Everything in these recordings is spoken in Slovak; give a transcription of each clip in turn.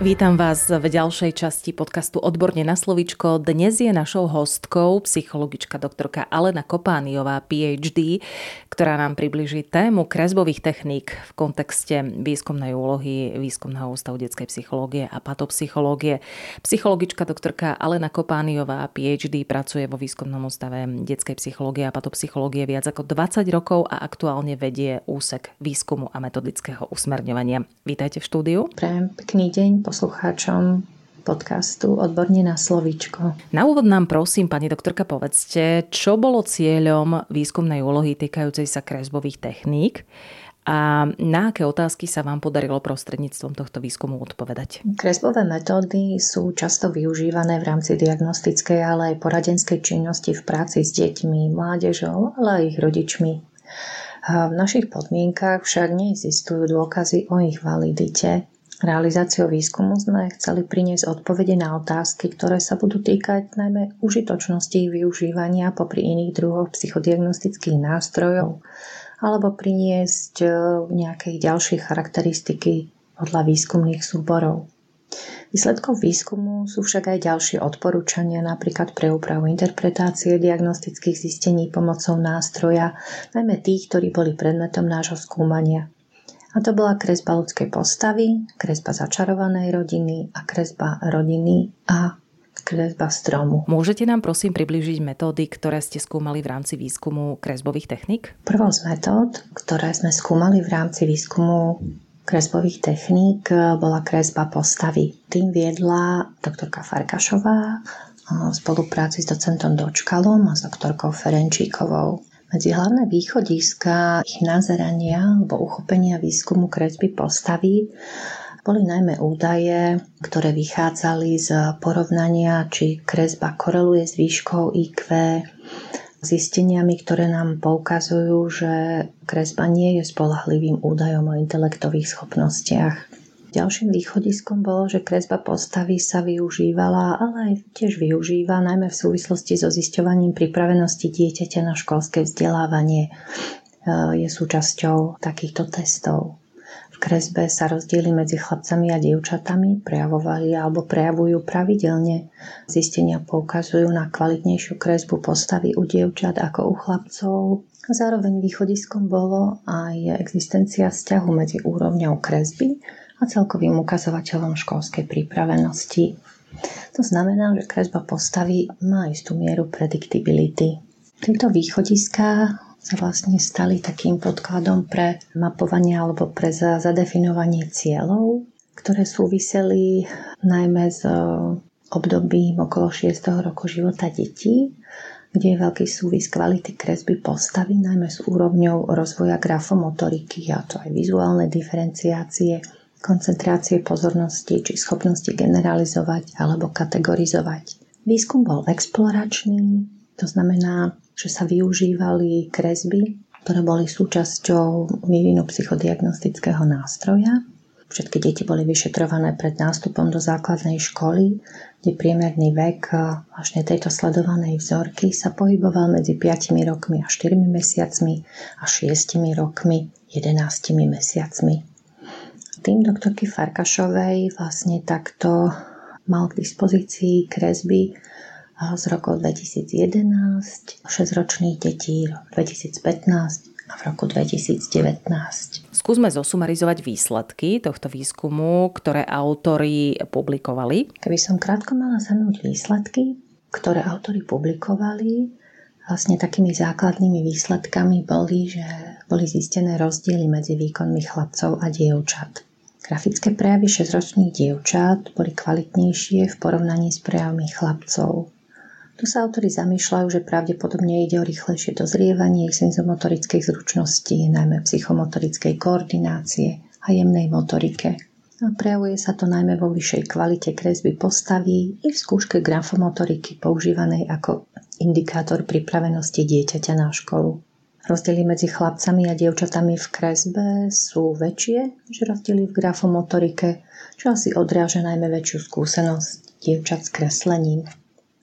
Vítam vás v ďalšej časti podcastu Odborne na slovičko. Dnes je našou hostkou psychologička doktorka Alena Kopániová, PhD, ktorá nám približí tému kresbových techník v kontexte výskumnej úlohy Výskumného ústavu detskej psychológie a patopsychológie. Psychologička doktorka Alena Kopániová, PhD, pracuje vo Výskumnom ústave detskej psychológie a patopsychológie viac ako 20 rokov a aktuálne vedie úsek výskumu a metodického usmerňovania. Vítajte v štúdiu. Prajem pekný deň poslucháčom podcastu Odborne na slovíčko. Na úvod nám prosím, pani doktorka, povedzte, čo bolo cieľom výskumnej úlohy týkajúcej sa kresbových techník a na aké otázky sa vám podarilo prostredníctvom tohto výskumu odpovedať? Kresbové metódy sú často využívané v rámci diagnostickej, ale aj poradenskej činnosti v práci s deťmi, mládežou, ale aj ich rodičmi. V našich podmienkach však neexistujú dôkazy o ich validite Realizáciou výskumu sme chceli priniesť odpovede na otázky, ktoré sa budú týkať najmä užitočnosti ich využívania popri iných druhoch psychodiagnostických nástrojov alebo priniesť e, nejaké ďalšie charakteristiky podľa výskumných súborov. Výsledkom výskumu sú však aj ďalšie odporúčania, napríklad pre úpravu interpretácie diagnostických zistení pomocou nástroja, najmä tých, ktorí boli predmetom nášho skúmania. A to bola kresba ľudskej postavy, kresba začarovanej rodiny a kresba rodiny a kresba stromu. Môžete nám prosím približiť metódy, ktoré ste skúmali v rámci výskumu kresbových techník? Prvou z metód, ktoré sme skúmali v rámci výskumu kresbových techník, bola kresba postavy. Tým viedla doktorka Farkašová v spolupráci s docentom Dočkalom a s doktorkou Ferenčíkovou. Medzi hlavné východiska ich nazerania alebo uchopenia výskumu kresby postavy boli najmä údaje, ktoré vychádzali z porovnania, či kresba koreluje s výškou IQ, zisteniami, ktoré nám poukazujú, že kresba nie je spolahlivým údajom o intelektových schopnostiach. Ďalším východiskom bolo, že kresba postavy sa využívala, ale aj tiež využíva najmä v súvislosti so zisťovaním pripravenosti dieťaťa na školské vzdelávanie. E, je súčasťou takýchto testov. V kresbe sa rozdiely medzi chlapcami a dievčatami prejavovali alebo prejavujú pravidelne. Zistenia poukazujú na kvalitnejšiu kresbu postavy u dievčat ako u chlapcov. Zároveň východiskom bolo aj existencia vzťahu medzi úrovňou kresby a celkovým ukazovateľom školskej pripravenosti. To znamená, že kresba postavy má istú mieru predictability. Tieto východiska sa vlastne stali takým podkladom pre mapovanie alebo pre zadefinovanie cieľov, ktoré súviseli najmä s obdobím okolo 6. roku života detí, kde je veľký súvis kvality kresby postavy, najmä s úrovňou rozvoja grafomotoriky, a to aj vizuálne diferenciácie, koncentrácie pozornosti či schopnosti generalizovať alebo kategorizovať. Výskum bol exploračný, to znamená, že sa využívali kresby, ktoré boli súčasťou vývinu psychodiagnostického nástroja. Všetky deti boli vyšetrované pred nástupom do základnej školy, kde priemerný vek vlastne tejto sledovanej vzorky sa pohyboval medzi 5 rokmi a 4 mesiacmi a 6 rokmi 11 mesiacmi. Tým doktorky Farkašovej vlastne takto mal k dispozícii kresby z rokov 2011, 6-ročných detí 2015 a v roku 2019. Skúsme zosumarizovať výsledky tohto výskumu, ktoré autori publikovali. Keby som krátko mala zhrnúť výsledky, ktoré autori publikovali, vlastne takými základnými výsledkami boli, že boli zistené rozdiely medzi výkonmi chlapcov a dievčat. Grafické prejavy 6-ročných dievčat boli kvalitnejšie v porovnaní s prejavmi chlapcov. Tu sa autori zamýšľajú, že pravdepodobne ide o rýchlejšie dozrievanie ich senzomotorickej zručnosti, najmä psychomotorickej koordinácie a jemnej motorike. A prejavuje sa to najmä vo vyššej kvalite kresby postavy i v skúške grafomotoriky používanej ako indikátor pripravenosti dieťaťa na školu. Rozdiely medzi chlapcami a dievčatami v kresbe sú väčšie než rozdiely v grafomotorike, čo asi odráža najmä väčšiu skúsenosť dievčat s kreslením.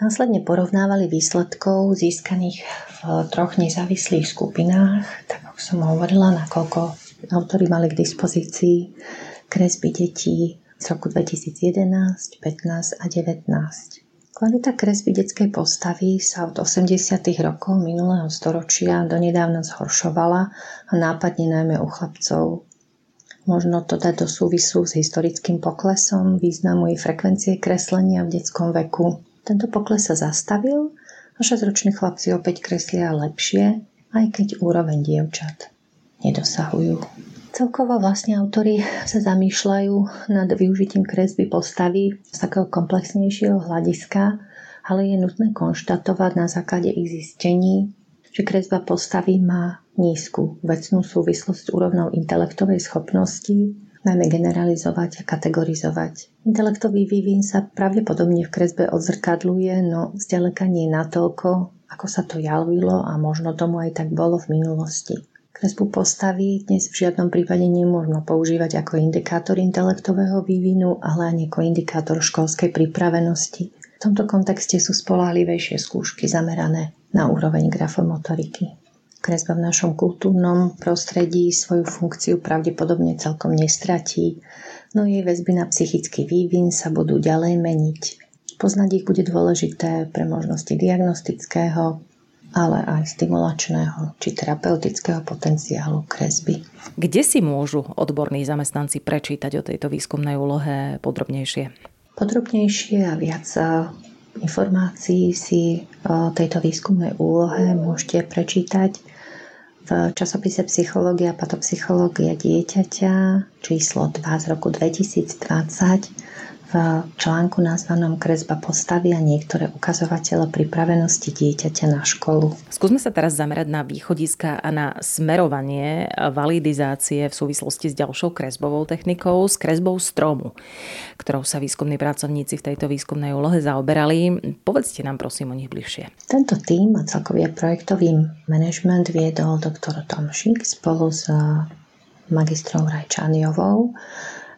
Následne porovnávali výsledkov získaných v troch nezávislých skupinách, tak ako som hovorila, nakoľko autori mali k dispozícii kresby detí z roku 2011, 15 a 19. Kvalita kresby detskej postavy sa od 80. rokov minulého storočia donedávna zhoršovala a nápadne najmä u chlapcov. Možno to dať do súvisu s historickým poklesom významu i frekvencie kreslenia v detskom veku. Tento pokles sa zastavil a 6-roční chlapci opäť kreslia lepšie, aj keď úroveň dievčat nedosahujú. Celkovo vlastne autory sa zamýšľajú nad využitím kresby postavy z takého komplexnejšieho hľadiska, ale je nutné konštatovať na základe ich zistení, že kresba postavy má nízku vecnú súvislosť s úrovnou intelektovej schopnosti, najmä generalizovať a kategorizovať. Intelektový vývin sa pravdepodobne v kresbe odzrkadluje, no zďaleka nie natoľko, ako sa to javilo a možno tomu aj tak bolo v minulosti. Kresbu postavy dnes v žiadnom prípade nemôžno používať ako indikátor intelektového vývinu, ale ani ako indikátor školskej pripravenosti. V tomto kontexte sú spolahlivejšie skúšky zamerané na úroveň grafomotoriky. Kresba v našom kultúrnom prostredí svoju funkciu pravdepodobne celkom nestratí, no jej väzby na psychický vývin sa budú ďalej meniť. Poznať ich bude dôležité pre možnosti diagnostického, ale aj stimulačného či terapeutického potenciálu kresby. Kde si môžu odborní zamestnanci prečítať o tejto výskumnej úlohe podrobnejšie? Podrobnejšie a viac e, informácií si o tejto výskumnej úlohe môžete prečítať v časopise Psychológia a patopsychológia dieťaťa číslo 2 z roku 2020 v článku nazvanom Kresba postavy a niektoré ukazovatele pripravenosti dieťaťa na školu. Skúsme sa teraz zamerať na východiska a na smerovanie validizácie v súvislosti s ďalšou kresbovou technikou, s kresbou stromu, ktorou sa výskumní pracovníci v tejto výskumnej úlohe zaoberali. Povedzte nám prosím o nich bližšie. Tento tým a celkový projektový manažment viedol doktor Tomšik spolu s magistrou Rajčaniovou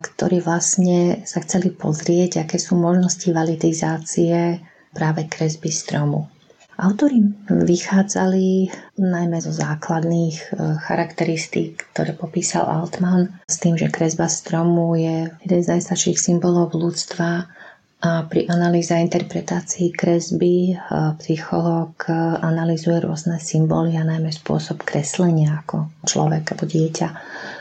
ktorí vlastne sa chceli pozrieť, aké sú možnosti validizácie práve kresby stromu. Autori vychádzali najmä zo základných e, charakteristík, ktoré popísal Altman, s tým, že kresba stromu je jeden z najstarších symbolov ľudstva a pri analýze a interpretácii kresby e, psychológ e, analizuje rôzne symboly a najmä spôsob kreslenia, ako človek alebo dieťa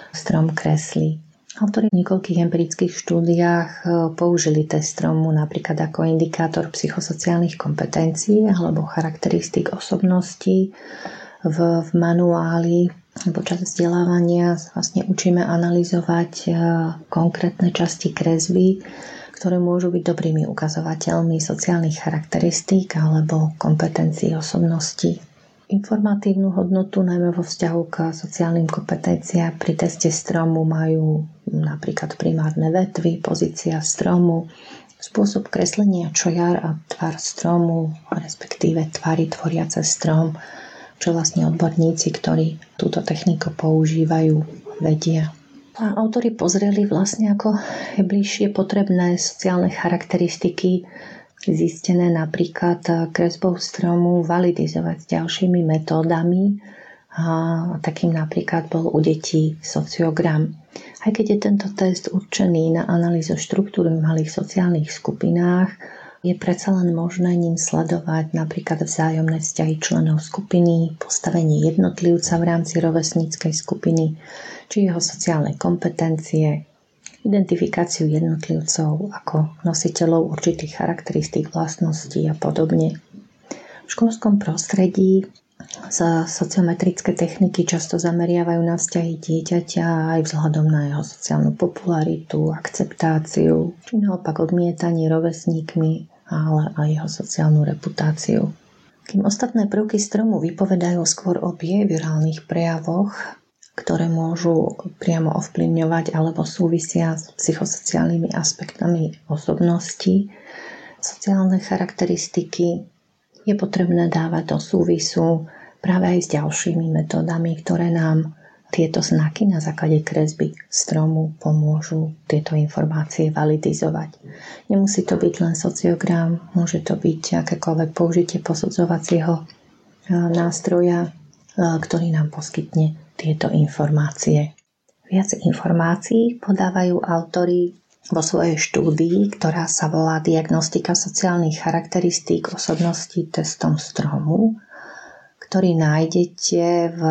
strom kreslí. Autori v niekoľkých empirických štúdiách e, použili test stromu napríklad ako indikátor psychosociálnych kompetencií alebo charakteristik osobností. V, v manuáli počas vzdelávania vlastne učíme analyzovať e, konkrétne časti kresby, ktoré môžu byť dobrými ukazovateľmi sociálnych charakteristík alebo kompetencií osobností informatívnu hodnotu, najmä vo vzťahu k sociálnym kompetenciám. Pri teste stromu majú napríklad primárne vetvy, pozícia stromu, spôsob kreslenia čojar a tvar stromu, respektíve tvary tvoriace strom, čo vlastne odborníci, ktorí túto techniku používajú, vedia. A autori pozreli vlastne, ako je bližšie potrebné sociálne charakteristiky zistené napríklad kresbou stromu validizovať s ďalšími metódami. A takým napríklad bol u detí sociogram. Aj keď je tento test určený na analýzu štruktúry v malých sociálnych skupinách, je predsa len možné ním sledovať napríklad vzájomné vzťahy členov skupiny, postavenie jednotlivca v rámci rovesníckej skupiny, či jeho sociálne kompetencie, identifikáciu jednotlivcov ako nositeľov určitých charakteristík, vlastností a podobne. V školskom prostredí sa sociometrické techniky často zameriavajú na vzťahy dieťaťa aj vzhľadom na jeho sociálnu popularitu, akceptáciu, či naopak odmietanie rovesníkmi, ale aj jeho sociálnu reputáciu. Kým ostatné prvky stromu vypovedajú skôr o behaviorálnych prejavoch, ktoré môžu priamo ovplyvňovať alebo súvisia s psychosociálnymi aspektami osobnosti. Sociálne charakteristiky je potrebné dávať do súvisu práve aj s ďalšími metódami, ktoré nám tieto znaky na základe kresby stromu pomôžu tieto informácie validizovať. Nemusí to byť len sociogram, môže to byť akékoľvek použitie posudzovacieho e, nástroja, e, ktorý nám poskytne tieto informácie. Viac informácií podávajú autory vo svojej štúdii, ktorá sa volá Diagnostika sociálnych charakteristík osobnosti testom stromu ktorý nájdete v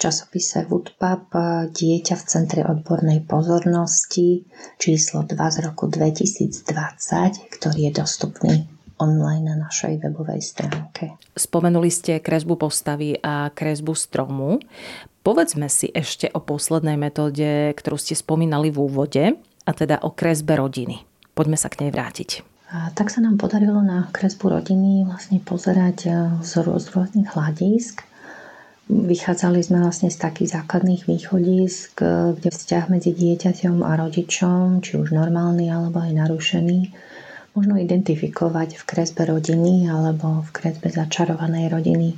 časopise Woodpub Dieťa v Centre odbornej pozornosti číslo 2 z roku 2020, ktorý je dostupný online na našej webovej stránke. Spomenuli ste kresbu postavy a kresbu stromu. Povedzme si ešte o poslednej metóde, ktorú ste spomínali v úvode, a teda o kresbe rodiny. Poďme sa k nej vrátiť. A tak sa nám podarilo na kresbu rodiny vlastne pozerať e, z, rôznych hľadisk. Vychádzali sme vlastne z takých základných východisk, e, kde vzťah medzi dieťaťom a rodičom, či už normálny alebo aj narušený, možno identifikovať v kresbe rodiny alebo v kresbe začarovanej rodiny.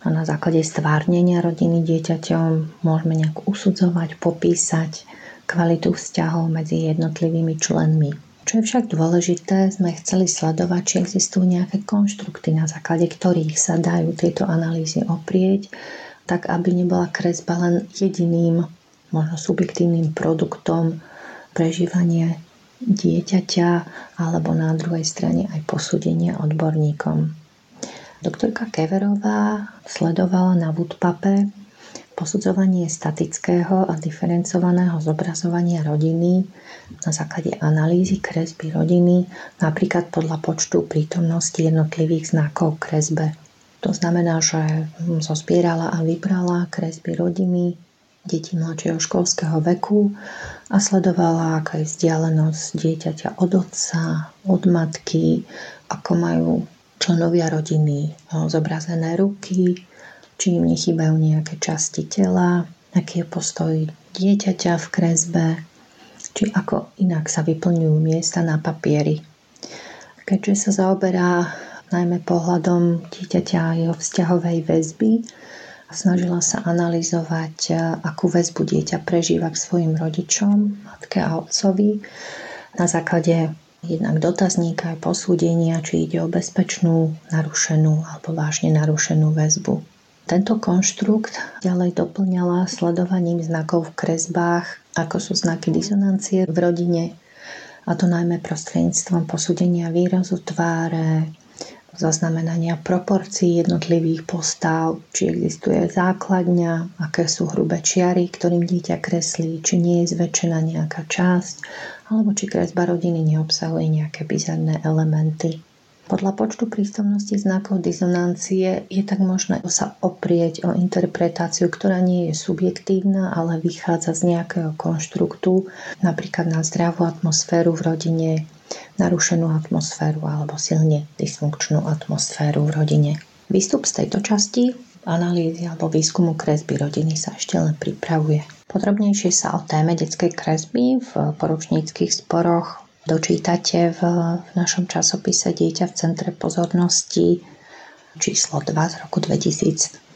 A na základe stvárnenia rodiny dieťaťom môžeme nejak usudzovať, popísať kvalitu vzťahov medzi jednotlivými členmi čo je však dôležité, sme chceli sledovať, či existujú nejaké konštrukty, na základe ktorých sa dajú tieto analýzy oprieť, tak aby nebola kresba len jediným, možno subjektívnym produktom prežívania dieťaťa alebo na druhej strane aj posúdenia odborníkom. Doktorka Keverová sledovala na Woodpape posudzovanie statického a diferencovaného zobrazovania rodiny na základe analýzy kresby rodiny, napríklad podľa počtu prítomnosti jednotlivých znakov kresbe. To znamená, že zozbierala a vybrala kresby rodiny detí mladšieho školského veku a sledovala, aká je vzdialenosť dieťaťa od otca, od matky, ako majú členovia rodiny zobrazené ruky, či im nechýbajú nejaké časti tela, aký je postoj dieťaťa v kresbe, či ako inak sa vyplňujú miesta na papieri. Keďže sa zaoberá najmä pohľadom dieťaťa a jeho vzťahovej väzby, snažila sa analyzovať, akú väzbu dieťa prežíva k svojim rodičom, matke a otcovi, na základe jednak dotazníka aj posúdenia, či ide o bezpečnú, narušenú alebo vážne narušenú väzbu. Tento konštrukt ďalej doplňala sledovaním znakov v kresbách, ako sú znaky disonancie v rodine, a to najmä prostredníctvom posúdenia výrazu tváre, zaznamenania proporcií jednotlivých postav, či existuje základňa, aké sú hrubé čiary, ktorým dieťa kreslí, či nie je zväčšená nejaká časť, alebo či kresba rodiny neobsahuje nejaké bizarné elementy. Podľa počtu prítomnosti znakov dizonancie je tak možné sa oprieť o interpretáciu, ktorá nie je subjektívna, ale vychádza z nejakého konštruktu, napríklad na zdravú atmosféru v rodine, narušenú atmosféru alebo silne dysfunkčnú atmosféru v rodine. Výstup z tejto časti analýzy alebo výskumu kresby rodiny sa ešte len pripravuje. Podrobnejšie sa o téme detskej kresby v poručníckých sporoch dočítate v, v našom časopise Dieťa v centre pozornosti číslo 2 z roku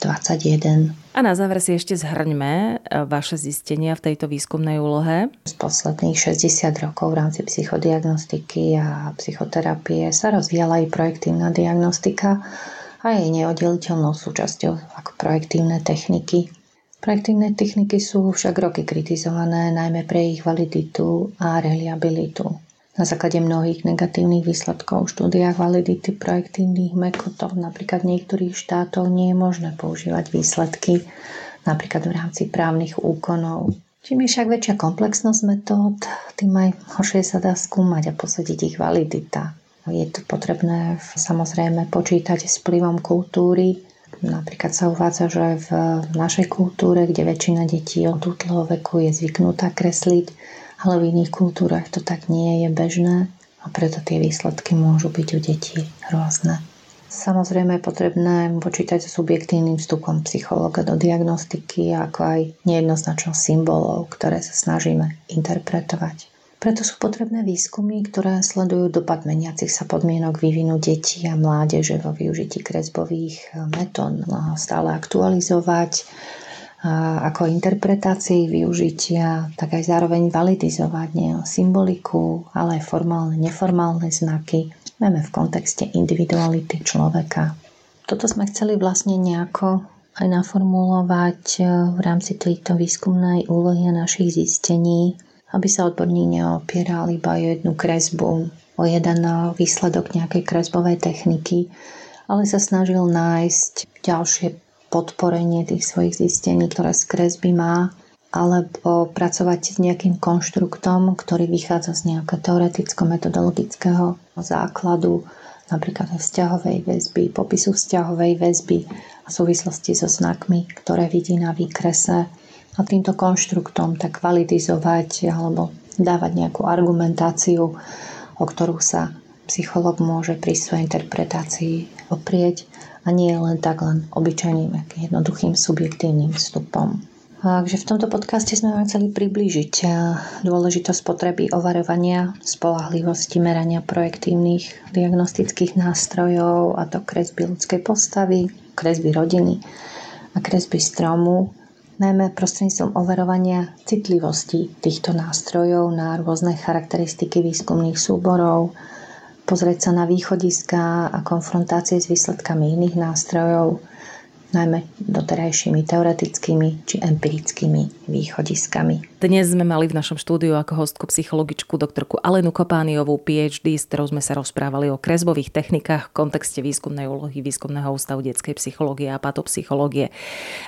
2021. A na záver si ešte zhrňme e, vaše zistenia v tejto výskumnej úlohe. Z posledných 60 rokov v rámci psychodiagnostiky a psychoterapie sa rozvíjala aj projektívna diagnostika a jej neoddeliteľnou súčasťou ako projektívne techniky. Projektívne techniky sú však roky kritizované najmä pre ich validitu a reliabilitu. Na základe mnohých negatívnych výsledkov v štúdiách validity projektívnych metodov napríklad v niektorých štátov nie je možné používať výsledky napríklad v rámci právnych úkonov. Čím je však väčšia komplexnosť metód, tým aj horšie sa dá skúmať a posúdiť ich validita. Je to potrebné samozrejme počítať s vplyvom kultúry. Napríklad sa uvádza, že v našej kultúre, kde väčšina detí od útleho veku je zvyknutá kresliť, ale v iných kultúrach to tak nie je bežné a preto tie výsledky môžu byť u detí rôzne. Samozrejme je potrebné počítať s subjektívnym vstupom psychológa do diagnostiky, ako aj nejednoznačnosť symbolov, ktoré sa snažíme interpretovať. Preto sú potrebné výskumy, ktoré sledujú dopad meniacich sa podmienok vývinu detí a mládeže vo využití kresbových metód. Stále aktualizovať ako interpretácii využitia, tak aj zároveň validizovať nie, symboliku, ale aj formálne, neformálne znaky, najmä v kontexte individuality človeka. Toto sme chceli vlastne nejako aj naformulovať e, v rámci tejto výskumnej úlohy a našich zistení, aby sa odborník neopieral iba o jednu kresbu, o jeden výsledok nejakej kresbovej techniky, ale sa snažil nájsť ďalšie podporenie tých svojich zistení, ktoré z kresby má, alebo pracovať s nejakým konštruktom, ktorý vychádza z nejakého teoreticko-metodologického základu, napríklad aj vzťahovej väzby, popisu vzťahovej väzby a súvislosti so znakmi, ktoré vidí na výkrese. A týmto konštruktom tak validizovať alebo dávať nejakú argumentáciu, o ktorú sa psycholog môže pri svojej interpretácii oprieť a nie len tak len obyčajným jednoduchým subjektívnym vstupom. Takže v tomto podcaste sme vám chceli priblížiť dôležitosť potreby overovania, spolahlivosti merania projektívnych diagnostických nástrojov, a to kresby ľudskej postavy, kresby rodiny a kresby stromu, najmä prostredníctvom overovania citlivosti týchto nástrojov na rôzne charakteristiky výskumných súborov, pozrieť sa na východiska a konfrontácie s výsledkami iných nástrojov, najmä doterajšími teoretickými či empirickými východiskami. Dnes sme mali v našom štúdiu ako hostku psychologičku doktorku Alenu Kopániovú, PhD, s ktorou sme sa rozprávali o kresbových technikách v kontexte výskumnej úlohy Výskumného ústavu detskej psychológie a patopsychológie.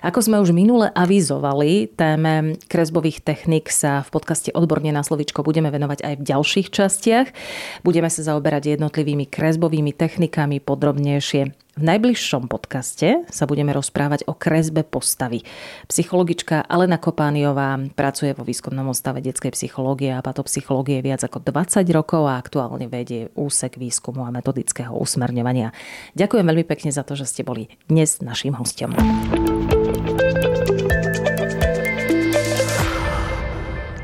Ako sme už minule avizovali, téme kresbových technik sa v podcaste Odborne na slovičko budeme venovať aj v ďalších častiach. Budeme sa zaoberať jednotlivými kresbovými technikami podrobnejšie. V najbližšom podcaste sa budeme rozprávať o kresbe postavy. Psychologička Alena Kopániová pracuje vo výskumnom ústave detskej psychológie a patopsychológie viac ako 20 rokov a aktuálne vedie úsek výskumu a metodického usmerňovania. Ďakujem veľmi pekne za to, že ste boli dnes našim hostom.